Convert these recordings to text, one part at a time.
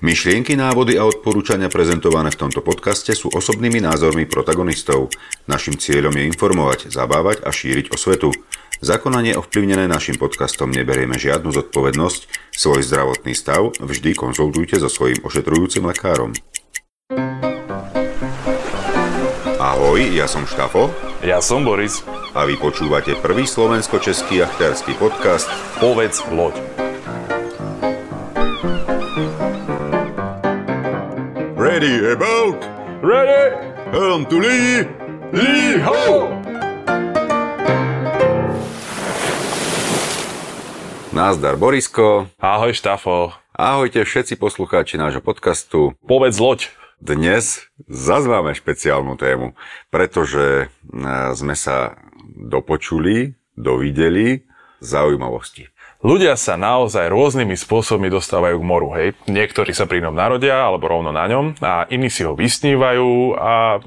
Myšlienky, návody a odporúčania prezentované v tomto podcaste sú osobnými názormi protagonistov. Našim cieľom je informovať, zabávať a šíriť osvetu. Zakonanie ovplyvnené našim podcastom neberieme žiadnu zodpovednosť. Svoj zdravotný stav vždy konzultujte so svojím ošetrujúcim lekárom. Ahoj, ja som Štafo. Ja som Boris. A vy počúvate prvý slovensko-český jachtársky podcast Povedz loď. Ready about? Ready? Helm to lee! Lee ho! Nazdar Borisko. Ahoj Štafo. Ahojte všetci poslucháči nášho podcastu. Povedz loď. Dnes zase máme špeciálnu tému, pretože e, sme sa dopočuli, dovideli zaujímavosti. Ľudia sa naozaj rôznymi spôsobmi dostávajú k moru, hej. Niektorí sa pri ňom narodia, alebo rovno na ňom, a iní si ho vysnívajú a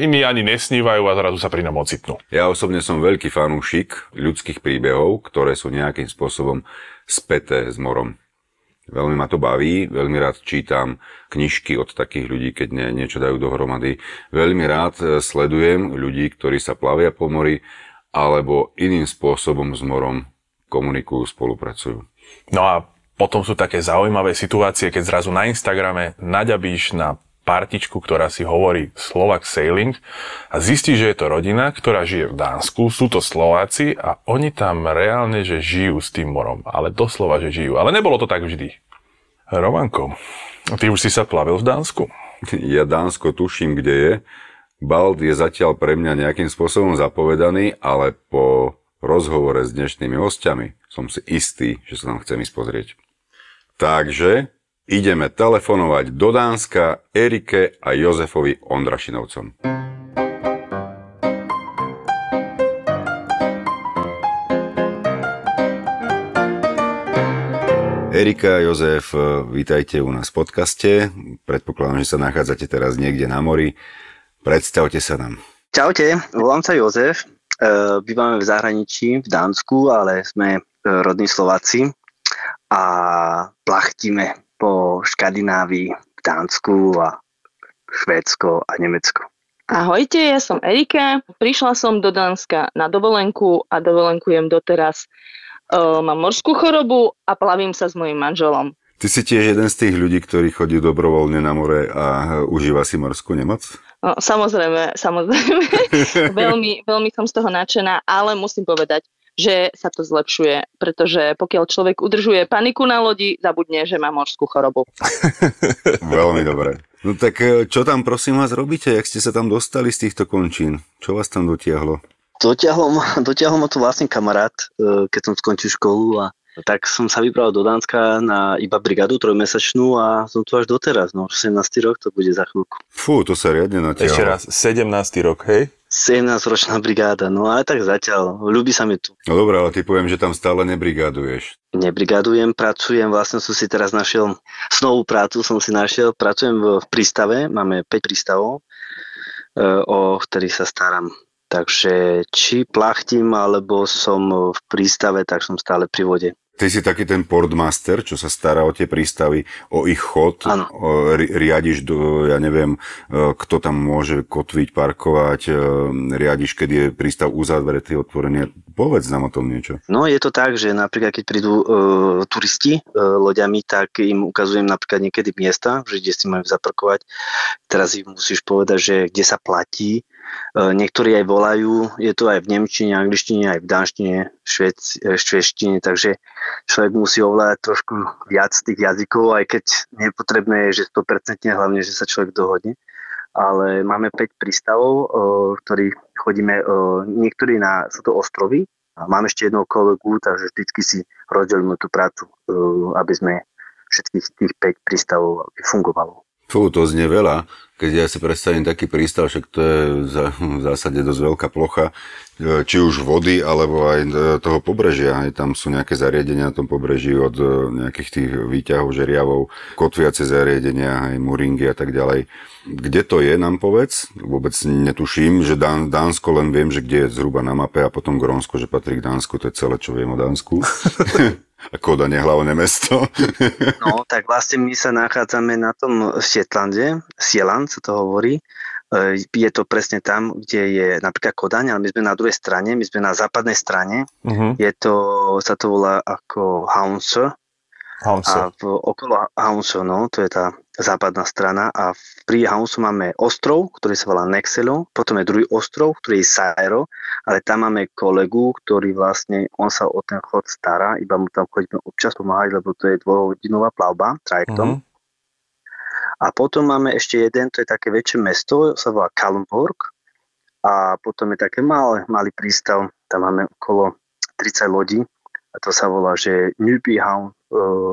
iní ani nesnívajú a zrazu sa pri ňom ocitnú. Ja osobne som veľký fanúšik ľudských príbehov, ktoré sú nejakým spôsobom späté s morom. Veľmi ma to baví, veľmi rád čítam knižky od takých ľudí, keď nie, niečo dajú dohromady. Veľmi rád e, sledujem ľudí, ktorí sa plavia po mori alebo iným spôsobom s morom komunikujú, spolupracujú. No a potom sú také zaujímavé situácie, keď zrazu na Instagrame naďabíš na partičku, ktorá si hovorí Slovak Sailing a zistíš, že je to rodina, ktorá žije v Dánsku, sú to Slováci a oni tam reálne, že žijú s tým morom, ale doslova, že žijú. Ale nebolo to tak vždy. Rovanko, ty už si sa plavil v Dánsku? Ja Dánsko tuším, kde je. Bald je zatiaľ pre mňa nejakým spôsobom zapovedaný, ale po rozhovore s dnešnými hostiami som si istý, že sa tam chcem ísť pozrieť. Takže ideme telefonovať do Dánska Erike a Jozefovi Ondrašinovcom. Erika a Jozef, vítajte u nás v podcaste. Predpokladám, že sa nachádzate teraz niekde na mori. Predstavte sa nám. Čaute, volám sa Jozef, bývame v zahraničí, v Dánsku, ale sme e, rodní Slováci a plachtíme po Škandinávii, v Dánsku a Švédsko a Nemecko. Ahojte, ja som Erika. Prišla som do Dánska na dovolenku a dovolenkujem doteraz. Uh, mám morskú chorobu a plavím sa s mojim manželom. Ty si tiež jeden z tých ľudí, ktorí chodí dobrovoľne na more a užíva si morskú nemoc? No, samozrejme, samozrejme. veľmi, veľmi som z toho nadšená, ale musím povedať, že sa to zlepšuje, pretože pokiaľ človek udržuje paniku na lodi, zabudne, že má morskú chorobu. veľmi dobre. No tak e, čo tam prosím vás robíte? Jak ste sa tam dostali z týchto končín? Čo vás tam dotiahlo? Dotiahlo ma, dotiahlo ma to vlastne kamarát, e, keď som skončil školu a tak som sa vybral do Dánska na iba brigádu trojmesačnú a som tu až doteraz, no 17. rok to bude za chvíľku. Fú, to sa riadne natiahlo. Ešte raz, 17. rok, hej? 17-ročná brigáda, no ale tak zatiaľ, ľubí sa mi tu. No dobré, ale ty poviem, že tam stále nebrigáduješ. Nebrigadujem, pracujem, vlastne som si teraz našiel snovú prácu, som si našiel, pracujem v prístave, máme 5 prístavov, e, o ktorých sa starám Takže či plachtím, alebo som v prístave, tak som stále pri vode. Ty si taký ten portmaster, čo sa stará o tie prístavy, o ich chod, o, riadiš, do, ja neviem, e, kto tam môže kotviť, parkovať, e, riadiš, keď je prístav uzavretý, otvorený. Povedz nám o tom niečo. No je to tak, že napríklad keď prídu e, turisti e, loďami, tak im ukazujem napríklad niekedy miesta, že kde si majú zaparkovať. Teraz im musíš povedať, že kde sa platí, niektorí aj volajú, je to aj v Nemčine, angličtine, aj v dánštine, e, švedštine, takže človek musí ovládať trošku viac tých jazykov, aj keď nepotrebné je, že 100% hlavne, že sa človek dohodne. Ale máme 5 prístavov, e, ktorí chodíme, niektorí na, sú to ostrovy, a mám ešte jedného kolegu, takže vždycky si rozdelíme tú prácu, aby sme všetkých tých 5 prístavov fungovalo. Fú, to znie veľa. Keď ja si predstavím taký prístav, však to je v zásade dosť veľká plocha, e, či už vody, alebo aj e, toho pobrežia. Aj tam sú nejaké zariadenia na tom pobreží od e, nejakých tých výťahov, žeriavov, kotviace zariadenia, aj muringy a tak ďalej. Kde to je, nám povedz? Vôbec netuším, že Dán, Dánsko len viem, že kde je zhruba na mape a potom Grónsko, že patrí k Dánsku, to je celé, čo viem o Dánsku. A Kodan je hlavné mesto. no, tak vlastne my sa nachádzame na tom Sietlande, Sieland sa to hovorí. E, je to presne tam, kde je napríklad Kodaň, ale my sme na druhej strane, my sme na západnej strane. Uh-huh. Je to, sa to volá ako Haunsö, a v, okolo Haunsu, no, to je tá západná strana a pri Haunsu máme ostrov, ktorý sa volá Nexelo, potom je druhý ostrov, ktorý je Saero, ale tam máme kolegu, ktorý vlastne, on sa o ten chod stará, iba mu tam chodíme občas pomáhať, lebo to je dvojhodinová plavba trajektom. Mm-hmm. A potom máme ešte jeden, to je také väčšie mesto, sa volá Kalmborg a potom je také malý, malý prístav, tam máme okolo 30 lodí a to sa volá, že Nybyhavn,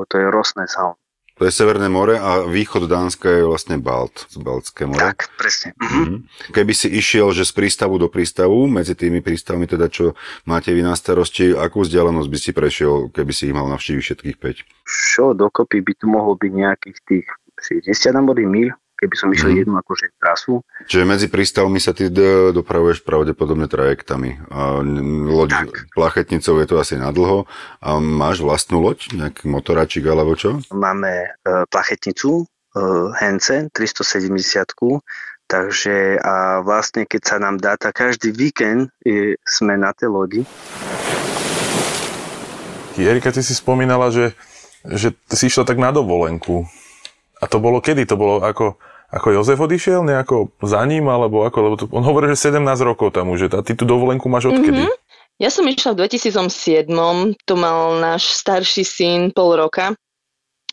to je Rosneshavn. To je Severné more a východ Dánska je vlastne Balt, Baltské more. Tak, presne. Mhm. Keby si išiel, že z prístavu do prístavu, medzi tými prístavmi teda, čo máte vy na starosti, akú vzdialenosť by si prešiel, keby si ich mal navštíviť všetkých 5? Čo dokopy by tu mohlo byť nejakých tých 60 mil, keby som išiel mm. jednu akože trasu. Čiže medzi prístavmi sa ty dopravuješ pravdepodobne trajektami. A loď tak. plachetnicou je to asi nadlho. A máš vlastnú loď? Nejaký motoráčik alebo čo? Máme uh, plachetnicu uh, Hence 370 Takže a vlastne keď sa nám dá, tak každý víkend je, sme na tej lodi. Erika, ty si spomínala, že, že si išla tak na dovolenku. A to bolo kedy? To bolo ako, ako Jozef odišiel nejako za ním, alebo ako? Lebo to, on hovorí, že 17 rokov tam už A ty tú dovolenku máš odkedy? Mm-hmm. Ja som išla v 2007, to mal náš starší syn pol roka,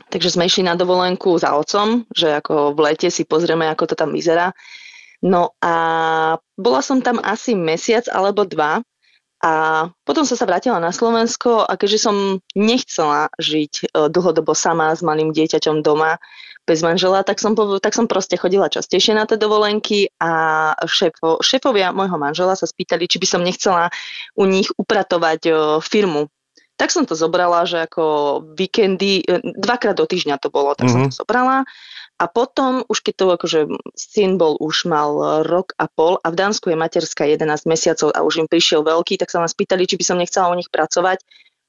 takže sme išli na dovolenku za otcom, že ako v lete si pozrieme, ako to tam vyzerá. No a bola som tam asi mesiac alebo dva a potom som sa vrátila na Slovensko a keďže som nechcela žiť e, dlhodobo sama s malým dieťaťom doma, bez manžela, tak som, tak som proste chodila častejšie na tie dovolenky a šéfo, šéfovia môjho manžela sa spýtali, či by som nechcela u nich upratovať o, firmu. Tak som to zobrala, že ako víkendy, e, dvakrát do týždňa to bolo, tak mm-hmm. som to zobrala. A potom, už keď to akože syn bol, už mal rok a pol a v Dánsku je materská 11 mesiacov a už im prišiel veľký, tak sa ma spýtali, či by som nechcela u nich pracovať,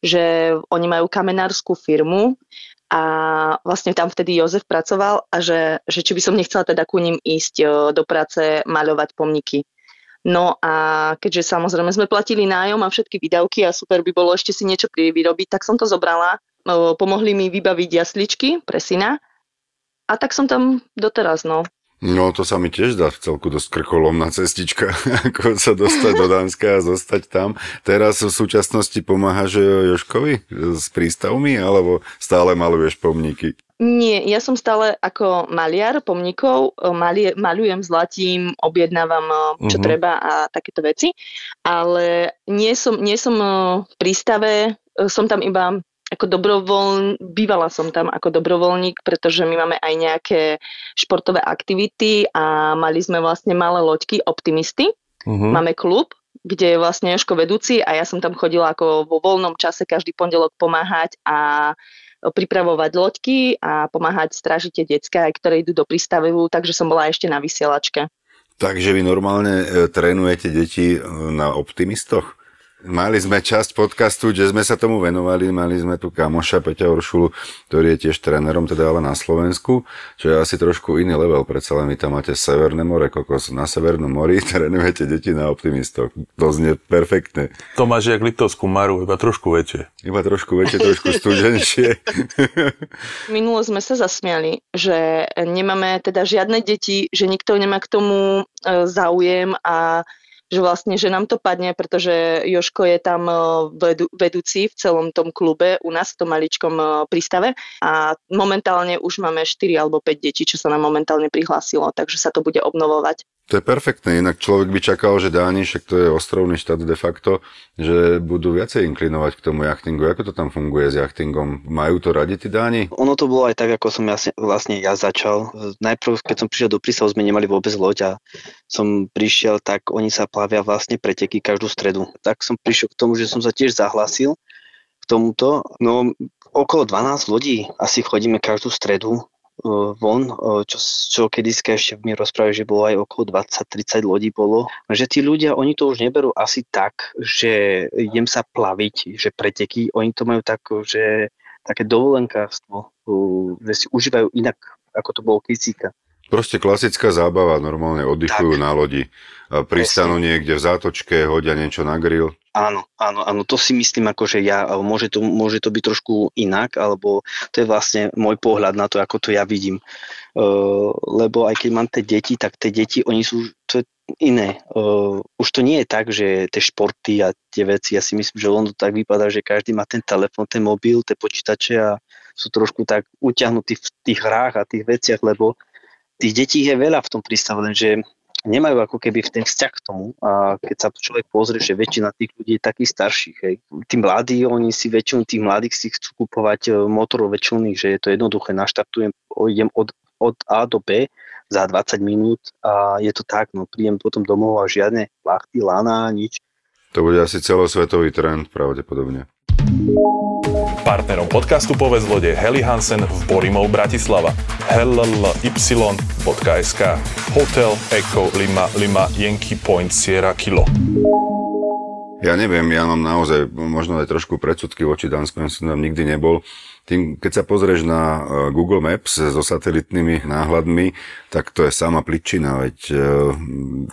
že oni majú kamenárskú firmu a vlastne tam vtedy Jozef pracoval a že, že či by som nechcela teda ku ním ísť e, do práce maľovať pomníky. No a keďže samozrejme sme platili nájom a všetky výdavky a super by bolo ešte si niečo vyrobiť, tak som to zobrala. Pomohli mi vybaviť jasličky pre syna a tak som tam doteraz, no. No to sa mi tiež dá v celku dosť krkolomná cestička, ako sa dostať do Dánska a zostať tam. Teraz v súčasnosti pomáhaš Joškovi s prístavmi, alebo stále maluješ pomníky? Nie, ja som stále ako maliar pomníkov, mali, malujem, zlatím, objednávam, čo uh-huh. treba a takéto veci, ale nie som, nie som v prístave, som tam iba ako dobrovoľn, bývala som tam ako dobrovoľník, pretože my máme aj nejaké športové aktivity a mali sme vlastne malé loďky Optimisty. Uh-huh. Máme klub, kde je vlastne Joško vedúci a ja som tam chodila ako vo voľnom čase každý pondelok pomáhať a pripravovať loďky a pomáhať strážiť tie decka, ktoré idú do prístavu, takže som bola ešte na vysielačke. Takže vy normálne e, trénujete deti e, na optimistoch? Mali sme časť podcastu, kde sme sa tomu venovali, mali sme tu kamoša Peťa Uršulu, ktorý je tiež trénerom, teda ale na Slovensku, čo je asi trošku iný level, predsa len vy tam máte Severné more, kokos na Severnom mori, trénujete deti na optimistoch. To znie perfektne. To máš jak Litovskú Maru, iba trošku väčšie. Iba trošku väčšie, trošku studenšie. Minulo sme sa zasmiali, že nemáme teda žiadne deti, že nikto nemá k tomu e, záujem a že vlastne, že nám to padne, pretože Joško je tam e, vedú, vedúci v celom tom klube u nás v tom maličkom e, prístave a momentálne už máme 4 alebo 5 detí, čo sa nám momentálne prihlásilo, takže sa to bude obnovovať. To je perfektné, inak človek by čakal, že Dáni, však to je ostrovný štát de facto, že budú viacej inklinovať k tomu jachtingu. Ako to tam funguje s jachtingom? Majú to radi tí Dáni? Ono to bolo aj tak, ako som jasne, vlastne ja začal. Najprv, keď som prišiel do prístavu, sme nemali vôbec loď a som prišiel, tak oni sa plavia vlastne preteky každú stredu. Tak som prišiel k tomu, že som sa tiež zahlásil k tomuto. No okolo 12 ľudí asi chodíme každú stredu von, čo, čo kedyska ešte mi rozprávali, že bolo aj okolo 20-30 lodí bolo, že tí ľudia, oni to už neberú asi tak, že idem sa plaviť, že preteky, oni to majú tak, že také dovolenkárstvo, že si užívajú inak, ako to bolo kysíka. Proste klasická zábava, normálne oddychujú tak. na lodi. Pristanú niekde v zátočke, hodia niečo na grill. Áno, áno, áno, to si myslím ako, že ja, môže to, môže to byť trošku inak, alebo to je vlastne môj pohľad na to, ako to ja vidím. Uh, lebo aj keď mám tie deti, tak tie deti, oni sú, to je iné. Uh, už to nie je tak, že tie športy a tie veci, ja si myslím, že len to tak vypadá, že každý má ten telefón, ten mobil, tie počítače a sú trošku tak utiahnutí v tých hrách a tých veciach, lebo tých detí je veľa v tom prístave, lenže nemajú ako keby ten vzťah k tomu a keď sa človek pozrie, že väčšina tých ľudí je takých starších, hej. Tí mladí, oni si väčšinu tých mladých si chcú kupovať e, motorov väčšiných, že je to jednoduché, naštartujem, idem od, od A do B za 20 minút a je to tak, no príjem potom domov a žiadne plachty, lana, nič. To bude asi celosvetový trend pravdepodobne. Partnerom podcastu Povedz lode Heli Hansen v Borimov Bratislava. hely.sk Hotel Echo Lima Lima Yankee Point Sierra Kilo. Ja neviem, ja mám naozaj možno aj trošku predsudky voči Dánsku, ja som tam nikdy nebol. Tým, keď sa pozrieš na e, Google Maps so satelitnými náhľadmi, tak to je sama pličina, veď e,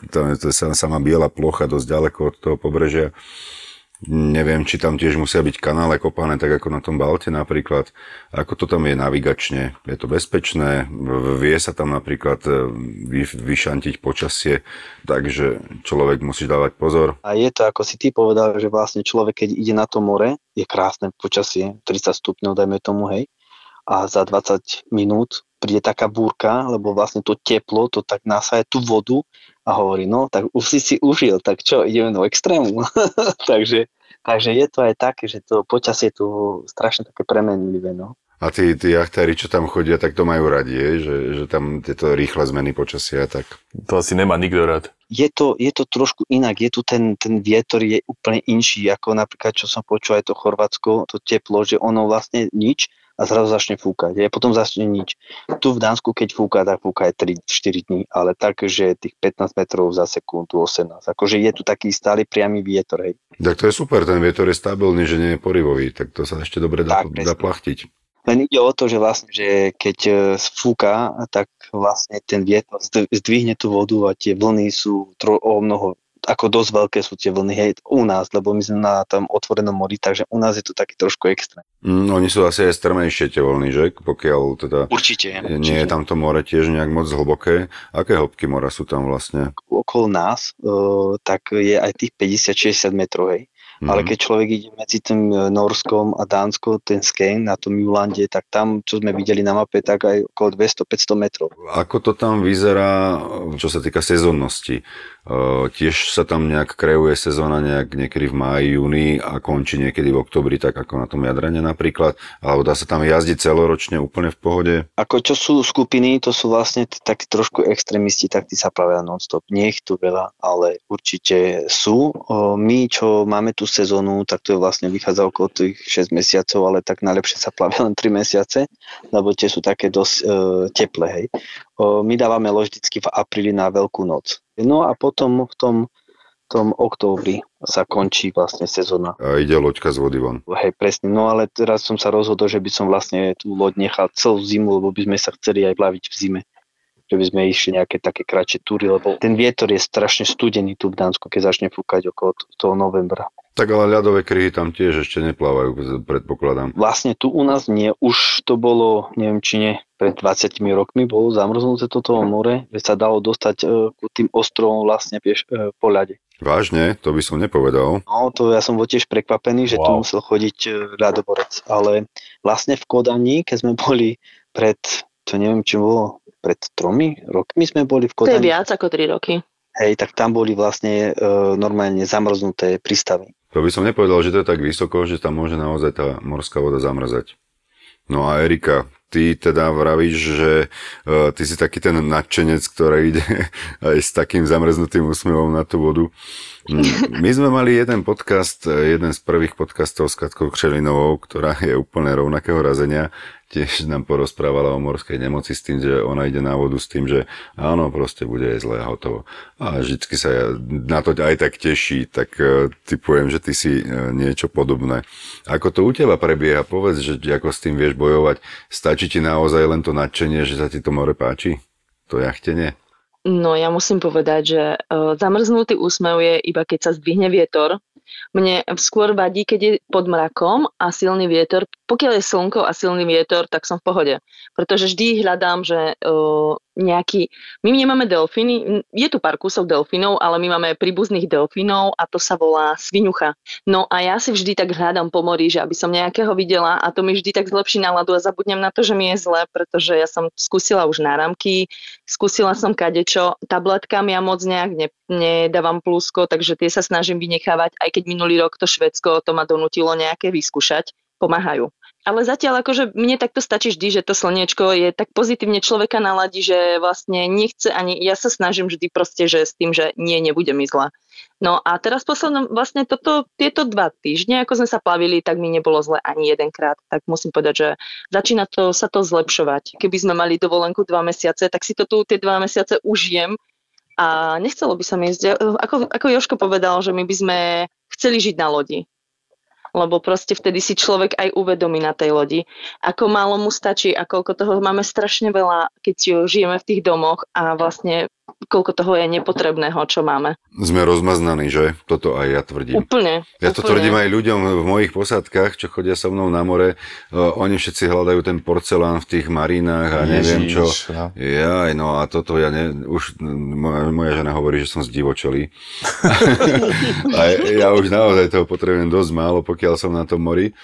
je, to je sama biela plocha dosť ďaleko od toho pobrežia. Neviem, či tam tiež musia byť kanále kopané, tak ako na tom Balte napríklad. Ako to tam je navigačne? Je to bezpečné? Vie sa tam napríklad e, vy, vyšantiť počasie, takže človek musí dávať pozor. A je to, ako si ty povedal, že vlastne človek, keď ide na to more, je krásne počasie, 30 stupňov, dajme tomu, hej, a za 20 minút príde taká búrka, lebo vlastne to teplo, to tak nasaje tú vodu a hovorí, no tak už si si užil, tak čo, ideme do extrému. takže, takže je to aj také, že to počasie je tu strašne také premenlivé. No. A tí, tí jachtári, čo tam chodia, tak to majú radi, je? Že, že tam tieto rýchle zmeny počasia, tak... To asi nemá nikto rád. Je to, je to trošku inak, je tu ten, ten vietor je úplne inší, ako napríklad, čo som počul aj to Chorvátsko, to teplo, že ono vlastne nič, a zrazu začne fúkať. A potom začne nič. Tu v Dánsku, keď fúka, tak fúka aj 3-4 dní, ale tak, že tých 15 metrov za sekundu, 18. Akože je tu taký stály priamy vietor. Hej. Tak to je super, ten vietor je stabilný, že nie je porivový, tak to sa ešte dobre dá, tak, dá plachtiť. Len ide o to, že vlastne, že keď e, fúka, tak vlastne ten vietor zdvihne tú vodu a tie vlny sú tro, o mnoho ako dosť veľké sú tie vlny, hej, u nás, lebo my sme na tom otvorenom mori, takže u nás je to taký trošku extrém. Mm, oni sú asi aj strmejšie tie vlny, že? Pokiaľ teda určite, určite. nie je tam to more tiež nejak moc hlboké. Aké hĺbky mora sú tam vlastne? Okolo nás, uh, tak je aj tých 50-60 metrov, hej. Mm. Ale keď človek ide medzi tým e, Norskom a Dánskom, ten skeň na tom Julande, tak tam, čo sme videli na mape, tak aj okolo 200-500 metrov. Ako to tam vyzerá, čo sa týka sezónnosti? Tiež sa tam nejak kreuje sezóna nejak niekedy v máji, júni a končí niekedy v oktobri, tak ako na tom Jadrane napríklad? Alebo dá sa tam jazdiť celoročne úplne v pohode? Ako čo sú skupiny, to sú vlastne takí trošku extrémisti, tak tí sa pravia non-stop. Nie ich tu veľa, ale určite sú. My, čo máme tú sezónu, tak to je vlastne vychádza okolo tých 6 mesiacov, ale tak najlepšie sa plavia len 3 mesiace, lebo tie sú také dosť uh, teplé, hej. My dávame lož vždycky v apríli na Veľkú noc No a potom v tom, tom októbri sa končí vlastne sezóna. A ide loďka z vody von. Hej, presne. No ale teraz som sa rozhodol, že by som vlastne tú loď nechal celú zimu, lebo by sme sa chceli aj plaviť v zime že by sme išli nejaké také kratšie túry, lebo ten vietor je strašne studený tu v Dánsku, keď začne fúkať okolo toho novembra. Tak ale ľadové kryhy tam tiež ešte neplávajú, predpokladám. Vlastne tu u nás nie, už to bolo, neviem či nie, pred 20 rokmi bolo zamrznuté toto more, že sa dalo dostať e, ku tým ostrovom vlastne pieš, e, po ľade. Vážne? To by som nepovedal. No, to ja som bol tiež prekvapený, že wow. tu musel chodiť e, ľadoborec. Ale vlastne v Kodani, keď sme boli pred, to neviem, či bolo, pred tromi rokmi sme boli v Kodani. To je viac ako tri roky. Hej, tak tam boli vlastne e, normálne zamrznuté prístavy. To by som nepovedal, že to je tak vysoko, že tam môže naozaj tá morská voda zamrzať. No a Erika, ty teda vravíš, že uh, ty si taký ten nadšenec, ktorý ide aj s takým zamrznutým úsmevom na tú vodu. Mm, my sme mali jeden podcast, jeden z prvých podcastov s Katkou Křelinovou, ktorá je úplne rovnakého razenia tiež nám porozprávala o morskej nemoci s tým, že ona ide na vodu s tým, že áno, proste bude aj zlé a hotovo. A vždycky sa na to aj tak teší, tak uh, typujem, že ty si niečo podobné. Ako to u teba prebieha? Povedz, že ako s tým vieš bojovať. Stačí ti naozaj len to nadšenie, že sa ti to more páči? To jachtenie? No ja musím povedať, že uh, zamrznutý úsmev je iba keď sa zdvihne vietor mne skôr vadí, keď je pod mrakom a silný vietor. Pokiaľ je slnko a silný vietor, tak som v pohode. Pretože vždy hľadám, že uh, nejaký... My nemáme delfíny, je tu pár kusov delfínov, ale my máme príbuzných delfínov a to sa volá svinucha. No a ja si vždy tak hľadám po mori, že aby som nejakého videla a to mi vždy tak zlepší náladu a zabudnem na to, že mi je zle, pretože ja som skúsila už náramky, skúsila som kadečo, tabletkami ja moc nejak ne, nedávam plusko, takže tie sa snažím vynechávať, aj keď minulý rok to Švedsko to ma donútilo nejaké vyskúšať, pomáhajú ale zatiaľ akože mne takto stačí vždy, že to slniečko je tak pozitívne človeka naladí, že vlastne nechce ani, ja sa snažím vždy proste, že s tým, že nie, nebude mi zla. No a teraz poslednom, vlastne toto, tieto dva týždne, ako sme sa plavili, tak mi nebolo zle ani jedenkrát. Tak musím povedať, že začína to, sa to zlepšovať. Keby sme mali dovolenku dva mesiace, tak si to tu tie dva mesiace užijem a nechcelo by sa mi ísť. Ako, ako Joško povedal, že my by sme chceli žiť na lodi lebo proste vtedy si človek aj uvedomí na tej lodi, ako málo mu stačí a koľko toho máme strašne veľa, keď žijeme v tých domoch a vlastne koľko toho je nepotrebného, čo máme. Sme rozmaznaní, že? Toto aj ja tvrdím. Úplne. Ja to úplne. tvrdím aj ľuďom v mojich posádkach, čo chodia so mnou na more. Uh, oni všetci hľadajú ten porcelán v tých marínach a neviem čo. No. Ja, no a toto ja ne, už moja, moja žena hovorí, že som z divočelí. a ja už naozaj toho potrebujem dosť málo, pokiaľ som na tom mori.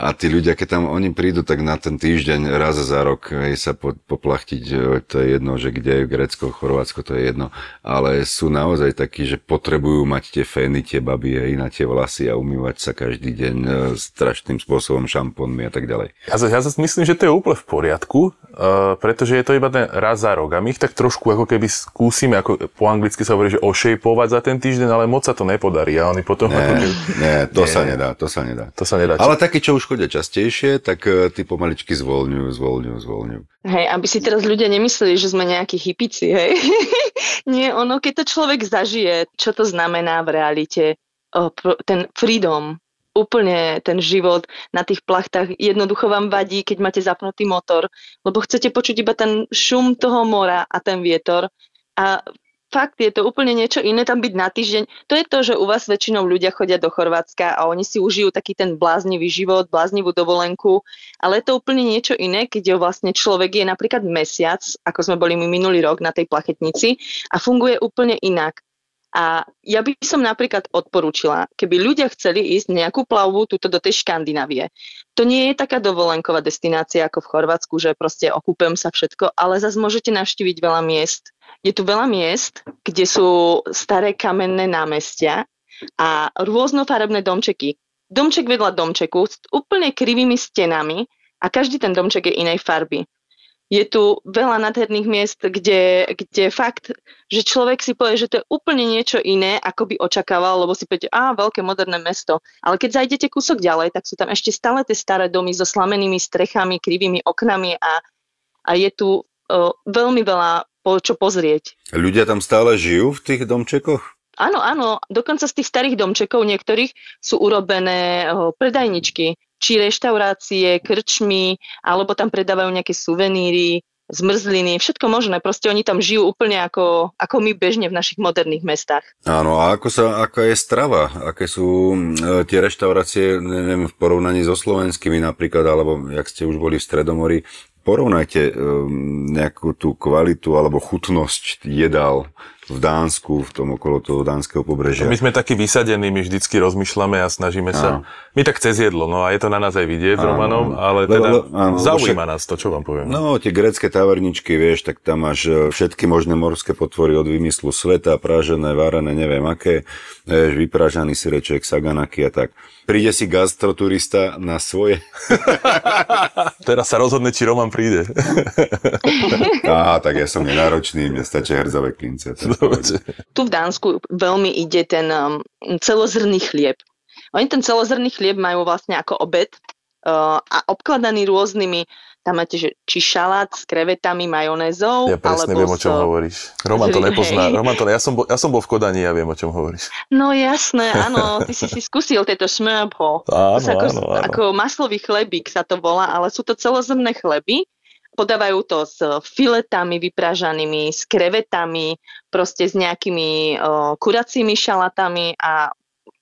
A tí ľudia, keď tam oni prídu, tak na ten týždeň raz za rok hej, sa po, poplachtiť, e, to je jedno, že kde je Grécko, Chorvátsko, to je jedno. Ale sú naozaj takí, že potrebujú mať tie fény, tie baby, hej, na tie vlasy a umývať sa každý deň e, strašným spôsobom, šampónmi a tak ďalej. Ja, ja zase myslím, že to je úplne v poriadku, uh, pretože je to iba ten raz za rok a my ich tak trošku ako keby skúsime, ako po anglicky sa hovorí, že ošejpovať za ten týždeň, ale moc sa to nepodarí a oni potom... Nie, ako keby... nie to nie, sa nedá, to sa nedá. To sa nedá. Ale takí, čo už chodia častejšie, tak e, ty pomaličky zvolňujú, zvolňujú, zvolňujú. Hej, aby si teraz ľudia nemysleli, že sme nejakí hypici, hej. Nie, ono, keď to človek zažije, čo to znamená v realite, ten freedom, úplne ten život na tých plachtách jednoducho vám vadí, keď máte zapnutý motor, lebo chcete počuť iba ten šum toho mora a ten vietor a fakt je to úplne niečo iné tam byť na týždeň. To je to, že u vás väčšinou ľudia chodia do Chorvátska a oni si užijú taký ten bláznivý život, bláznivú dovolenku, ale je to úplne niečo iné, keď je vlastne človek je napríklad mesiac, ako sme boli my minulý rok na tej plachetnici a funguje úplne inak. A ja by som napríklad odporúčila, keby ľudia chceli ísť nejakú plavbu túto do tej Škandinávie. To nie je taká dovolenková destinácia ako v Chorvátsku, že proste okúpem sa všetko, ale zase môžete navštíviť veľa miest. Je tu veľa miest, kde sú staré kamenné námestia a rôznofarebné domčeky. Domček vedľa domčeku s úplne krivými stenami a každý ten domček je inej farby je tu veľa nádherných miest, kde, kde fakt, že človek si povie, že to je úplne niečo iné, ako by očakával, lebo si povie, a veľké moderné mesto. Ale keď zajdete kúsok ďalej, tak sú tam ešte stále tie staré domy so slamenými strechami, krivými oknami a, a je tu uh, veľmi veľa po, čo pozrieť. Ľudia tam stále žijú v tých domčekoch? Áno, áno, dokonca z tých starých domčekov niektorých sú urobené predajničky, či reštaurácie, krčmy, alebo tam predávajú nejaké suveníry, zmrzliny, všetko možné. Proste oni tam žijú úplne ako, ako my bežne v našich moderných mestách. Áno, a ako sa, aká je strava? Aké sú e, tie reštaurácie, neviem, v porovnaní so slovenskými napríklad, alebo jak ste už boli v Stredomori, porovnajte e, nejakú tú kvalitu alebo chutnosť jedál v Dánsku, v tom okolo toho dánskeho pobrežia. My sme takí vysadení, my vždycky rozmýšľame a snažíme sa. My tak cez jedlo, no a je to na nás aj vidieť s Romanom, ale Lebo- teda lebo- áno, zaujíma však- nás to, čo vám poviem. No, tie grecké taverničky, vieš, tak tam máš e, všetky možné morské potvory od vymyslu sveta, pražené, varené, neviem aké, vieš, vypražaný sireček, saganaki a tak. Príde si gastroturista na svoje. Teraz sa rozhodne, či Roman príde. Á, tak ja som nenáročný, mne stačí hrzavé klince. to pohode. tu v Dánsku veľmi ide ten um, celozrný chlieb. Oni ten celozrný chlieb majú vlastne ako obed uh, a obkladaný rôznymi, tam máte, že či šalát s krevetami, majonézou, Ja presne alebo viem, o čom s- hovoríš. Roman to Hej. nepozná. Roman to, ja, som bol, ja som bol v Kodani, ja viem, o čom hovoríš. No jasné, áno, ty si si skúsil tieto smørbrød. Áno, To ako, áno, áno. ako maslový chlebík sa to volá, ale sú to celozrné chleby. Podávajú to s filetami vypražanými, s krevetami, proste s nejakými uh, kuracími šalatami a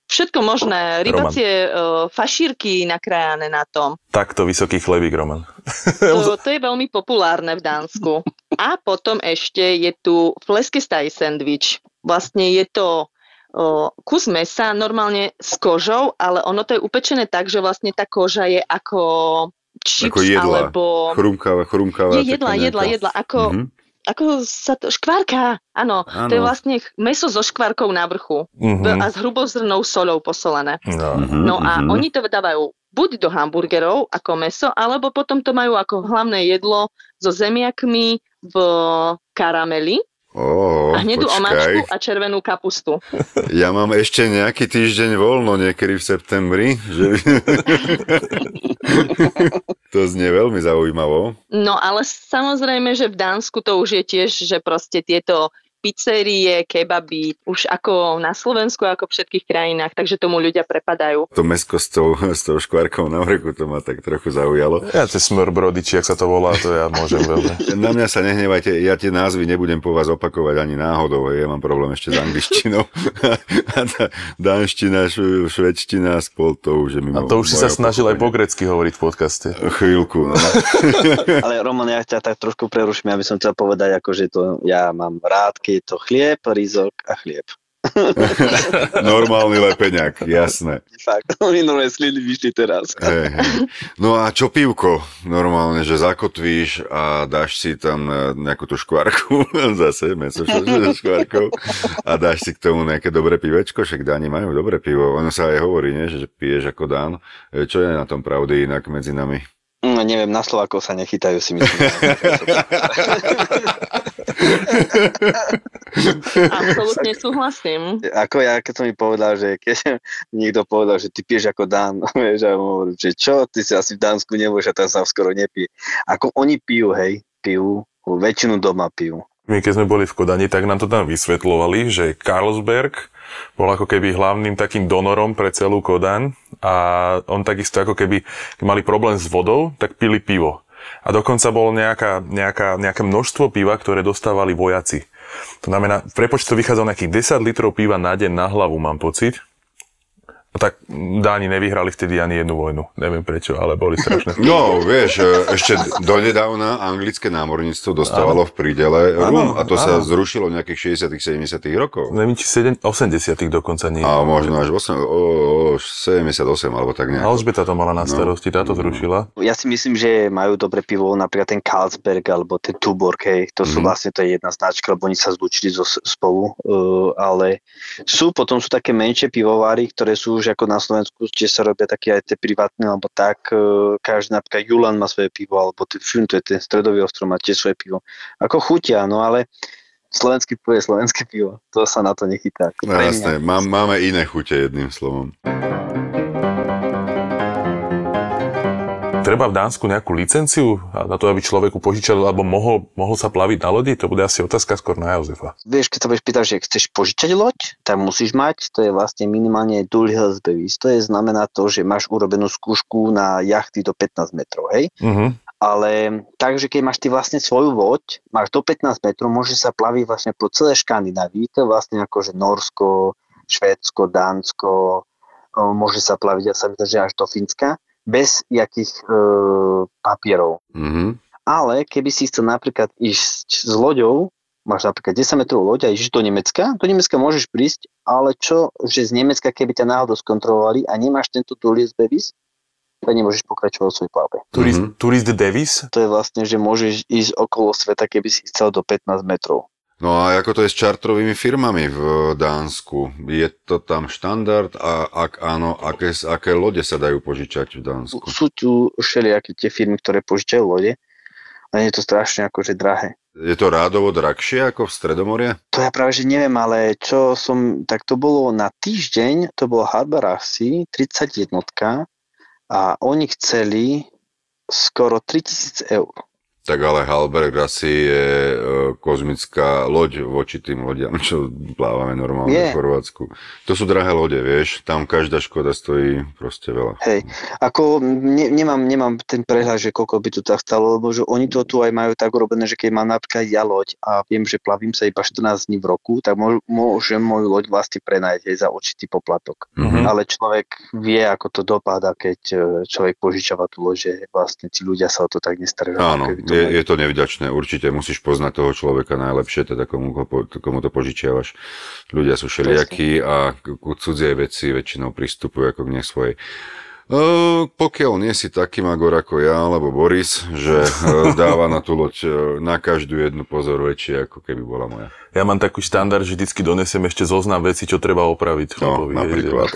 všetko možné. Rybacie uh, fašírky nakrájané na tom. Takto vysoký chlebík, Roman. To, to je veľmi populárne v Dánsku. A potom ešte je tu fleskestaj sandwich. Vlastne je to kus mesa normálne s kožou, ale ono to je upečené tak, že vlastne tá koža je ako chips Ako jedla. alebo... Chrumkáva, chrumkáva. Je jedla, jedla, nejaká- jedla, ako, Mhm. ako sa to... Škvárka, áno. To je vlastne meso so škvárkou na vrchu Mhm. a s hrubozrnou soľou posolené. No. Mhm, No a mhm. oni to dávajú buď do hamburgerov ako meso, alebo potom to majú ako hlavné jedlo so zemiakmi v karameli Ó, a hnedú počkaj. omáčku a červenú kapustu. Ja mám ešte nejaký týždeň voľno niekedy v septembri. Že... to znie veľmi zaujímavo. No ale samozrejme, že v Dánsku to už je tiež, že proste tieto pizzerie, kebaby, už ako na Slovensku, ako v všetkých krajinách, takže tomu ľudia prepadajú. To mesko s tou, s tou škvárkou na vrchu, to ma tak trochu zaujalo. Ja tie smrbrody, či ak sa to volá, to ja môžem veľmi. Na mňa sa nehnevajte, ja tie názvy nebudem po vás opakovať ani náhodou, ja mám problém ešte s angličtinou. A tá dánština, š- švedština, spol to už je mimo. A to už si sa snažil aj po grecky hovoriť v podcaste. Chvíľku, no. Ale Roman, ja ťa tak trošku preruším, aby som chcel povedať, ako, že to ja mám rád, keď je to chlieb, rizok a chlieb. Normálny lepeňak, jasné. Fakt, minulé sliny vyšli teraz. Hej, hej. No a čo pivko? Normálne, že zakotvíš a dáš si tam e, nejakú tú škvarku, zase meso so škvarkou a dáš si k tomu nejaké dobré pivečko, však Dáni majú dobré pivo. Ono sa aj hovorí, nie, že piješ ako Dán. E, Čo je na tom pravdy inak medzi nami? No, neviem, na Slovákov sa nechytajú, si myslím. Absolútne súhlasím. ako ja, keď som mi povedal, že keď niekto povedal, že ty piješ ako Dán, vieš, a hovorím, že čo, ty si asi v Dánsku nebudeš a tam sa skoro nepije. Ako oni pijú, hej, pijú, väčšinu doma pijú. My keď sme boli v Kodani, tak nám to tam vysvetľovali, že Carlsberg bol ako keby hlavným takým donorom pre celú Kodaň a on takisto ako keby, mali problém s vodou, tak pili pivo. A dokonca bolo nejaká, nejaká, nejaké množstvo piva, ktoré dostávali vojaci. To znamená, v prepočte to vychádzalo nejakých 10 litrov piva na deň na hlavu, mám pocit. A tak Dáni nevyhrali vtedy ani jednu vojnu. Neviem prečo, ale boli strašné. No, vieš, e, ešte donedávna anglické námorníctvo dostávalo v prídele rum a to sa zrušilo v nejakých 60 70 rokov. Neviem, či 7, 80 dokonca nie. A možno až 8, o, o, 78 alebo tak nejako. Alžbeta to mala na No. starosti, táto zrušila. Ja si myslím, že majú dobré pivo, napríklad ten Carlsberg alebo ten Tuborg, hej, to sú Mhm. vlastne, to je jedna značka, lebo oni sa zlúčili zo, spolu, uh, ale sú, potom sú také menšie pivovary, ktoré sú už ako na Slovensku, kde sa robia také aj tie privátne, alebo tak, uh, každý napríklad Julan má svoje pivo, alebo ten Fun, to je ten stredový ostrov, má tiež svoje pivo. Ako chutia, no ale slovenský pivo je slovenské pivo, to sa na to nechytá. No, jasné, mám, máme iné chute jedným slovom. Treba v Dánsku nejakú licenciu na to, aby človeku požičal alebo mohol, mohol sa plaviť na lodi? To bude asi otázka skôr na Jozefa. vieš, keď sa budeš pýtať, že chceš požičať loď, tak musíš mať, to je vlastne minimálne Dual Hills Bevis. To je znamená to, že máš urobenú skúšku na jachty do 15 metrov, hej? Uh-huh. Ale takže keď máš ty vlastne svoju loď, máš do 15 metrov, môžeš sa plaviť vlastne po celé Škandinávii, to je vlastne ako že Norsko, Švédsko, Dánsko, môže sa plaviť, ja sa že až do Fínska, bez jakých e, papierov. Mhm. Ale keby si chcel napríklad ísť s loďou máš napríklad 10 metrov loď a ideš do Nemecka, do Nemecka môžeš prísť, ale čo, že z Nemecka, keby ťa náhodou skontrolovali a nemáš tento Tourist Bevis, tak nemôžeš pokračovať v svojej plavbe. Turist, Mhm. Tourist Davis? To je vlastne, že môžeš ísť okolo sveta, keby si chcel do 15 metrov. No a ako to je s čartrovými firmami v Dánsku? Je to tam štandard a ak áno, aké, aké lode sa dajú požičať v Dánsku? Sú tu všelijaké tie firmy, ktoré požičajú lode, ale je to strašne akože drahé. Je to rádovo drahšie ako v Stredomorie? To ja práve, že neviem, ale čo som, tak to bolo na týždeň, to bolo Harbor asi, 31 a oni chceli skoro 3000 eur. Tak ale Halberg asi je e, kozmická loď voči tým lodiam, čo plávame normálne Je. v Chorvátsku. To sú drahé lode, vieš, tam každá škoda stojí proste veľa. Hej, ako ne, nemám, nemám ten prehľad, že koľko by to tak stalo, lebo že oni to tu aj majú tak urobené, že keď mám napríklad ja loď a viem, že plavím sa iba 14 dní v roku, tak môž, môžem moju loď vlastne prenajať aj za určitý poplatok. Mhm. Ale človek vie, ako to dopadá, keď e, človek požičava tú loď, že vlastne tí ľudia sa o to tak nestarajú. Áno, to je, je to nevďačné. Určite musíš poznať toho človeka najlepšie, teda komu, komu to požičiavaš. Ľudia sú všelijakí a ku cudzej veci väčšinou pristupujú ako k nej svojej. E, pokiaľ nie si taký magor ako ja, alebo Boris, že e, dáva na tú loď e, na každú jednu pozor väčšie, ako keby bola moja. Ja mám taký štandard, že vždycky donesem ešte zoznam veci, čo treba opraviť. No, chlapovi, napríklad.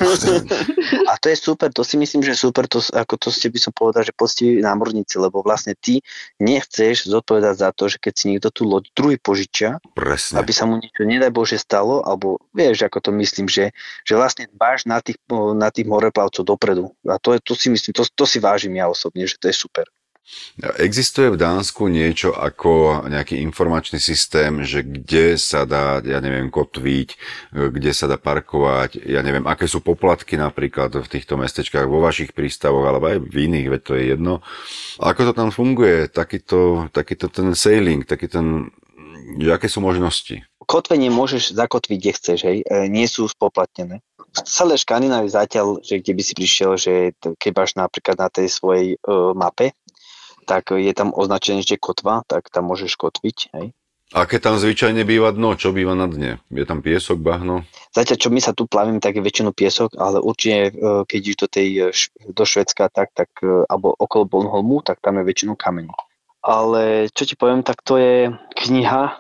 A to je super, to si myslím, že super, to, ako to ste by som povedal, že poctiví námorníci, lebo vlastne ty nechceš zodpovedať za to, že keď si niekto tú loď druhý požičia, Presne. aby sa mu niečo, nedaj Bože, stalo, alebo vieš, ako to myslím, že, že vlastne dbáš na tých, na tých moreplavcov dopredu. A to, je, to si myslím, to, to si vážim ja osobne, že to je super. Existuje v Dánsku niečo ako nejaký informačný systém, že kde sa dá, ja neviem, kotviť, e, kde sa dá parkovať, ja neviem, aké sú poplatky napríklad v týchto mestečkách, vo vašich prístavoch, alebo aj v iných, veď to je jedno. Ako to tam funguje, takýto, takýto ten sailing, taký ten, aké sú možnosti? Kotvenie môžeš zakotviť, kde chceš, hej, e, nie sú spoplatnené. V celé Škandinávii zatiaľ, že kde by si prišiel, že keď máš napríklad na tej svojej uh, mape, tak je tam označené, že kotva, tak tam môžeš kotviť, hej. Aké tam zvyčajne býva dno? Čo býva na dne? Je tam piesok, bahno? Zatiaľ, čo my sa tu plavíme, tak je väčšinou piesok, ale určite, e, keď ideš do, tej, e, do Švedska, tak, tak, e, alebo okolo Bornholmu, tak tam je väčšinou kameň. Ale čo ti poviem, tak to je kniha,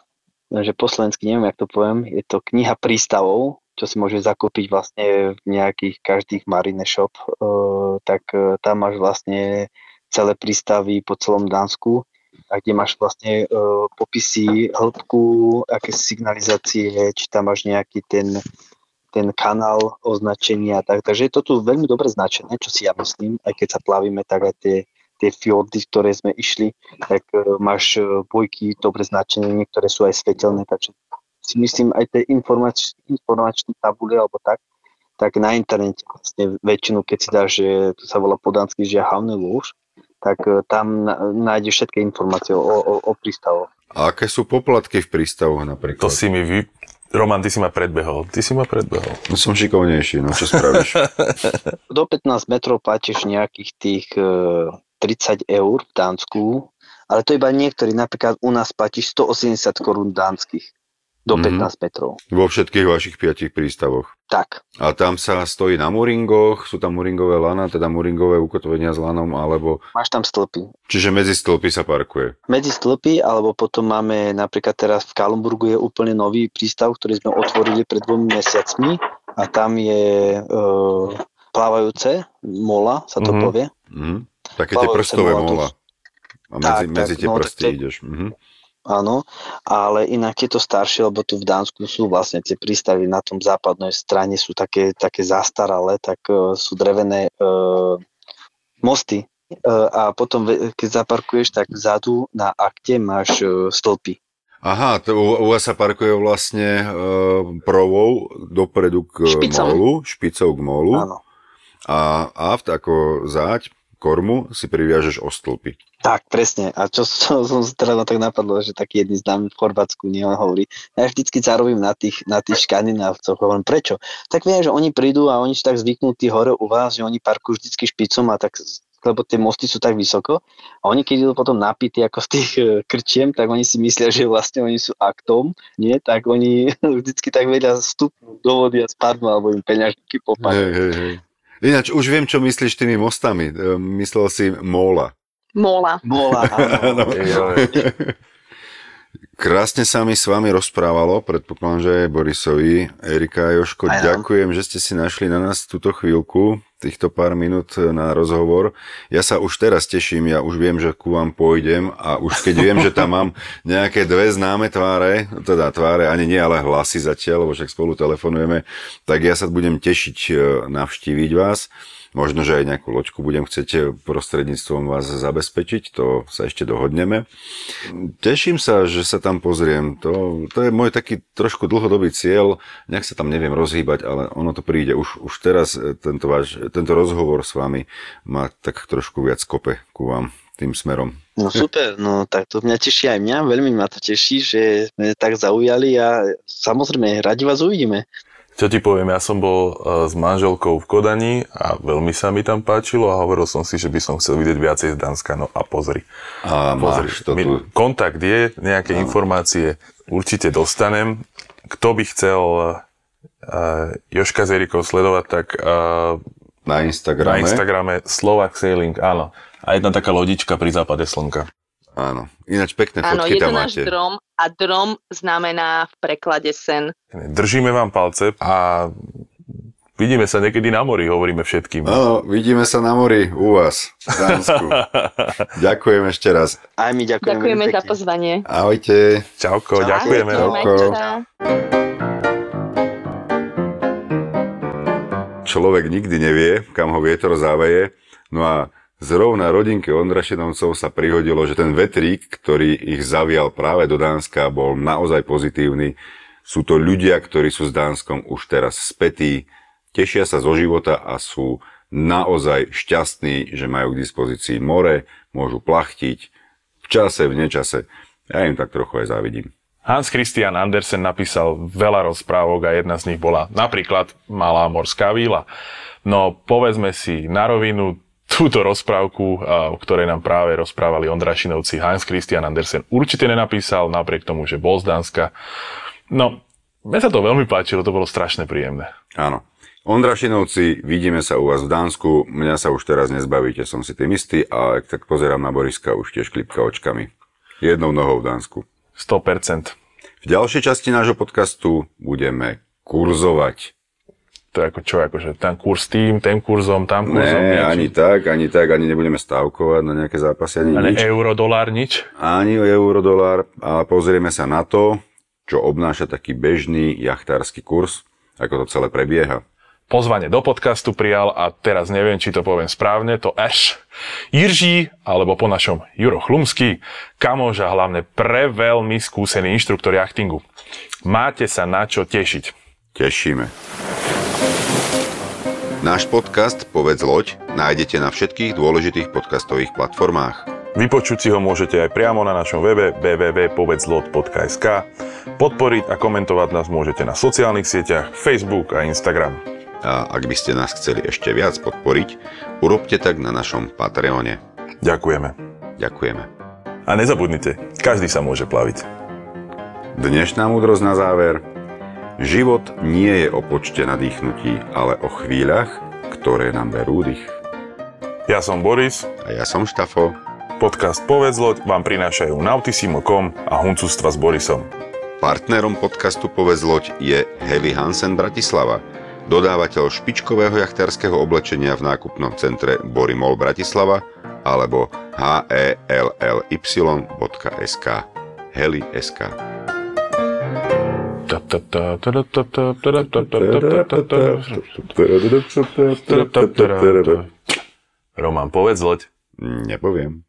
že po slovensky neviem, jak to poviem, je to kniha prístavov, čo si môžeš zakúpiť vlastne v nejakých každých marine shop, tak tam máš vlastne celé prístavy po celom Dánsku a kde máš vlastne e, popisy hĺbku, aké signalizácie, či tam máš nejaký ten, ten kanál označenia. Tak, takže je to tu veľmi dobre značené, čo si ja myslím, aj keď sa plavíme, tak aj tie, tie fjordy, ktoré sme išli, tak e, máš e, bojky dobre značené, niektoré sú aj svetelné, takže si myslím aj tie informač, informačné tabule alebo tak, tak na internete vlastne väčšinu, keď si dáš, že to sa volá po dánsky, že havný lúž, tak e, tam nájdeš všetky informácie o, o, o prístavoch. A aké sú poplatky v prístavoch napríklad? To si mi vy... Roman, ty si ma predbehol. Ty si ma predbehol. No som šikovnejší, no čo spravíš? Do 15 metrov platíš nejakých tých e, 30 eur v Dánsku, ale to iba niektorí, napríklad u nás platíš 180 korún dánskych do Mhm. 15 metrov. Vo všetkých vašich piatich prístavoch. Tak, A tam sa stojí na muringoch, sú tam muringové lana, teda muringové ukotvenia s lanom, alebo... máš tam stĺpy. Čiže medzi stĺpy sa parkuje. Medzi stĺpy, alebo potom máme napríklad teraz v Kalumburgu je úplne nový prístav, ktorý sme otvorili pred dvomi mesiacmi a tam je e, plávajúce mola, sa to Mhm. povie. Mhm. Také tie Plávajúce prstové mola, mola. A medzi, Tak, medzi tak, tie no, prsty to- ideš. Mhm. Áno, ale inak je to staršie, lebo tu v Dánsku sú vlastne tie prístavy na tom západnej strane sú také, také zastaralé, tak uh, sú drevené uh, mosty. Uh, a potom, keď zaparkuješ, tak vzadu na akte máš uh, stĺpy. Aha, to u, u vás sa parkuje vlastne uh, provou dopredu k Špicom. molu, špicou k molu Áno. a aft ako záď, kormu si priviažeš o stĺpy. Tak, presne. A čo, čo som sa teda tak napadlo, že taký jedný známy v Chorvátsku nie on hovorí. Ja vždycky zarobím na tých, na tých škandinávcoch. Hovorím, prečo? Tak viem, že oni prídu a oni sú tak zvyknutí hore u vás, že oni parkujú vždycky špicom a tak lebo tie mosty sú tak vysoko. A oni keď idú potom napití ako z tých e, krčiem, tak oni si myslia, že vlastne oni sú aktom, nie? Tak oni vždycky tak vedia vstupnúť do vody a spadnú, alebo im peňažky popadnú. Hej, hej, hej. Ináč, už viem, čo myslíš tými mostami. Myslel si Móla. Mola. Mola, áno. Krásne sa mi s vami rozprávalo, predpokladám, že aj Borisovi. Erika a Joško, Aj ďakujem, že ste si našli na nás túto chvíľku, týchto pár minút na rozhovor. Ja sa už teraz teším, ja už viem, že ku vám pôjdem a už keď viem, že tam mám nejaké dve známe tváre, teda tváre ani nie, ale hlasy zatiaľ, lebo však spolu telefonujeme, tak ja sa budem tešiť e, navštíviť vás. Možno, že aj nejakú loďku budem chcieť prostredníctvom vás zabezpečiť, to sa ešte dohodneme. Teším sa, že sa tam pozriem. To, to je môj taký trošku dlhodobý cieľ. Nejak sa tam neviem rozhýbať, ale ono to príde. Už, už teraz e, tento, váš, tento rozhovor s vami ma tak trošku viac kope ku vám tým smerom. No super, no tak to mňa teší aj mňa, veľmi ma to teší, že sme tak zaujali a samozrejme, radi vás uvidíme. Čo ti poviem, ja som bol uh, s manželkou v Kodani a veľmi sa mi tam páčilo a hovoril som si, že by som chcel vidieť viacej z Danska. No a pozri. A pozri. máš to tu. Kontakt je, nejaké informácie určite dostanem. Kto by chcel uh, Joška s Erikou sledovať, tak uh, Na na Instagrame. Instagrame Slovak Sailing, áno. A jedna taká lodička pri západe slnka. Áno. Ináč pekné Áno, fotky je to tam náš máte. drom a drom znamená v preklade sen. Držíme vám palce a vidíme sa niekedy na mori, hovoríme všetkým. Áno, vidíme sa na mori u vás v Dánsku. Ďakujem ešte raz. Aj my ďakujeme. Ďakujeme za pozvanie. Ahojte. Čauko, Čau. ďakujeme. Čau. Majte sa. Človek nikdy nevie, kam ho vietor záveje. No a zrovna rodinke Ondrašinovcov sa prihodilo, že ten vetrík, ktorý ich zavial práve do Dánska, bol naozaj pozitívny. Sú to ľudia, ktorí sú s Dánskom už teraz spätí, tešia sa zo života a sú naozaj šťastní, že majú k dispozícii more, môžu plachtiť v čase, v nečase. Ja im tak trochu aj závidím. Hans Christian Andersen napísal veľa rozprávok a jedna z nich bola napríklad Malá morská víla. No povedzme si na rovinu, túto rozprávku, o ktorej nám práve rozprávali Ondrašinovci, Hans Christian Andersen určite nenapísal, napriek tomu, že bol z Dánska. No, mne sa to veľmi páčilo, to bolo strašne príjemné. Áno. Ondrašinovci, vidíme sa u vás v Dánsku, mňa sa už teraz nezbavíte, som si tým istý a ak tak pozerám na Boriska, už tiež klipka očkami. Jednou nohou v Dánsku. 100%. V ďalšej časti nášho podcastu budeme kurzovať. To ako čo, akože ten kurz tým, ten kurzom, tam kurzom. Ne, niečo. ani tak, ani tak, ani nebudeme stávkovať na nejaké zápasy, ani Ale nič. euro, dolár, nič. Ani eurodolár, ale pozrieme sa na to, čo obnáša taký bežný jachtársky kurz, ako to celé prebieha. pozvanie do podcastu prijal a teraz neviem, či to poviem správne, to Ash Jirží, alebo po našom Juro Chlumský, kamož a hlavne pre veľmi skúsený inštruktor jachtingu. Máte sa na čo tešiť. Tešíme. Náš podcast Povedz loď nájdete na všetkých dôležitých podcastových platformách. Vypočuť si ho môžete aj priamo na našom webe www.povedzlod.sk Podporiť a komentovať nás môžete na sociálnych sieťach Facebook a Instagram. A ak by ste nás chceli ešte viac podporiť, urobte tak na našom Patreone. Ďakujeme. Ďakujeme. A nezabudnite, každý sa môže plaviť. Dnešná múdrosť na záver. Život nie je o počte nadýchnutí, ale o chvíľach, ktoré nám berú dých. Ja som Boris, A ja som Štafo. podcast Povedz loď vám prinášajú Nautisimo.com a Huncústva s Borisom. Partnerom podcastu Povedz loď je Heavy Hansen Bratislava, dodávateľ špičkového jachtárskeho oblečenia v nákupnom centre Borimol Bratislava alebo hellly.sk heli.sk Roman, povedz loď. Nepoviem.